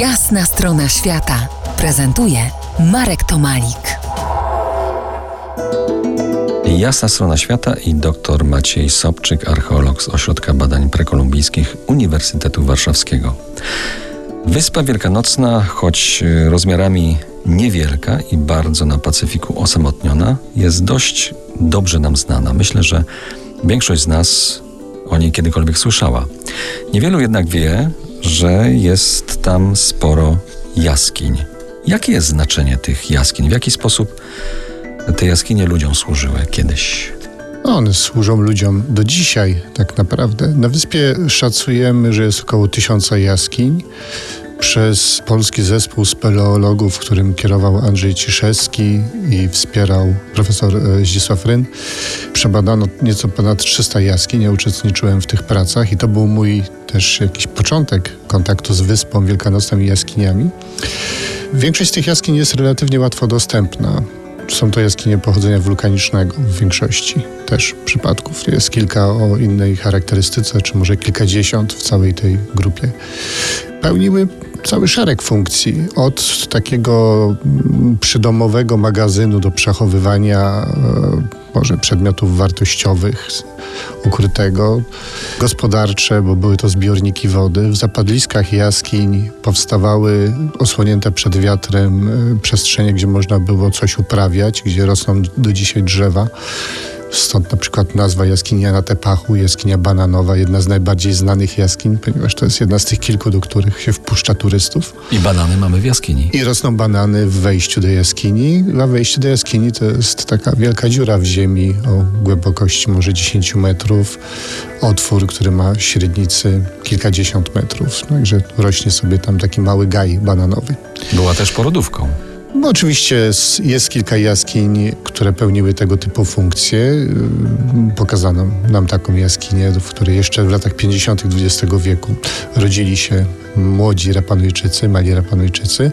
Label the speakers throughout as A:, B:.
A: Jasna strona świata prezentuje Marek Tomalik.
B: Jasna strona świata i dr Maciej Sobczyk, archeolog z Ośrodka Badań Prekolumbijskich Uniwersytetu Warszawskiego. Wyspa Wielkanocna, choć rozmiarami niewielka i bardzo na Pacyfiku osamotniona, jest dość dobrze nam znana. Myślę, że większość z nas o niej kiedykolwiek słyszała. Niewielu jednak wie, że jest tam sporo jaskiń. Jakie jest znaczenie tych jaskiń? W jaki sposób te jaskinie ludziom służyły kiedyś?
C: No, one służą ludziom do dzisiaj, tak naprawdę. Na wyspie szacujemy, że jest około tysiąca jaskiń. Przez polski zespół speleologów, którym kierował Andrzej Ciszewski i wspierał profesor e, Zdzisław Ryn, przebadano nieco ponad 300 jaskiń. Ja uczestniczyłem w tych pracach i to był mój też jakiś początek kontaktu z wyspą wielkanocną i jaskiniami. Większość z tych jaskiń jest relatywnie łatwo dostępna. Są to jaskinie pochodzenia wulkanicznego w większości też przypadków. Jest kilka o innej charakterystyce, czy może kilkadziesiąt w całej tej grupie. Pełniły cały szereg funkcji, od takiego mm, przydomowego magazynu do przechowywania e, może przedmiotów wartościowych ukrytego, gospodarcze, bo były to zbiorniki wody. W zapadliskach jaskiń powstawały osłonięte przed wiatrem e, przestrzenie, gdzie można było coś uprawiać, gdzie rosną do dzisiaj drzewa. Stąd na przykład nazwa jaskinia na Tepachu, jaskinia bananowa, jedna z najbardziej znanych jaskiń, ponieważ to jest jedna z tych kilku, do których się wpuszcza turystów.
B: I banany mamy w jaskini.
C: I rosną banany w wejściu do jaskini, a wejście do jaskini to jest taka wielka dziura w ziemi o głębokości może 10 metrów, otwór, który ma średnicy kilkadziesiąt metrów, także rośnie sobie tam taki mały gaj bananowy.
B: Była też porodówką.
C: No, oczywiście jest kilka jaskiń, które pełniły tego typu funkcje. Y, pokazano nam taką jaskinię, w której jeszcze w latach 50. XX wieku rodzili się młodzi Rapanujczycy, mali Rapanujczycy.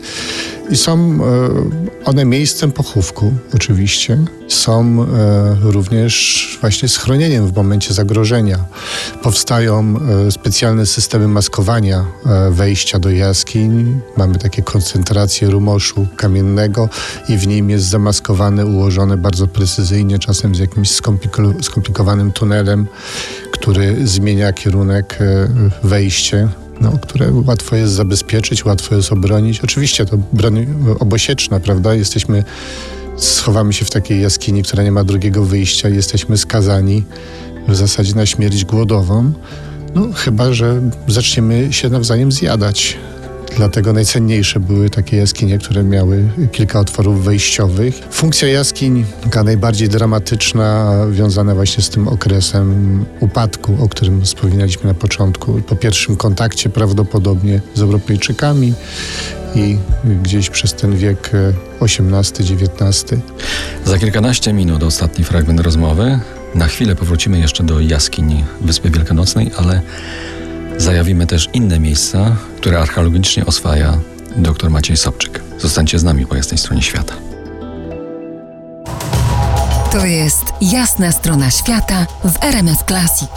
C: I są e, one miejscem pochówku, oczywiście. Są e, również właśnie schronieniem w momencie zagrożenia. Powstają e, specjalne systemy maskowania wejścia do jaskiń. Mamy takie koncentracje rumoszu kamiennego i w nim jest zamaskowane, ułożone bardzo precyzyjnie, czasem z jakimś skomplikowanym tunelem, który zmienia kierunek wejście no, które łatwo jest zabezpieczyć, łatwo jest obronić. Oczywiście to broń obosieczna, prawda? Jesteśmy, schowamy się w takiej jaskini, która nie ma drugiego wyjścia jesteśmy skazani w zasadzie na śmierć głodową. No, chyba, że zaczniemy się nawzajem zjadać. Dlatego najcenniejsze były takie jaskinie, które miały kilka otworów wejściowych. Funkcja jaskiń, taka najbardziej dramatyczna, wiązana właśnie z tym okresem upadku, o którym wspominaliśmy na początku. Po pierwszym kontakcie prawdopodobnie z Europejczykami i gdzieś przez ten wiek XVIII-XIX.
B: Za kilkanaście minut ostatni fragment rozmowy. Na chwilę powrócimy jeszcze do jaskiń Wyspy Wielkanocnej, ale Zajawimy też inne miejsca, które archeologicznie oswaja dr Maciej Sobczyk. Zostańcie z nami po jasnej stronie świata.
A: To jest jasna strona świata w RMS Classic.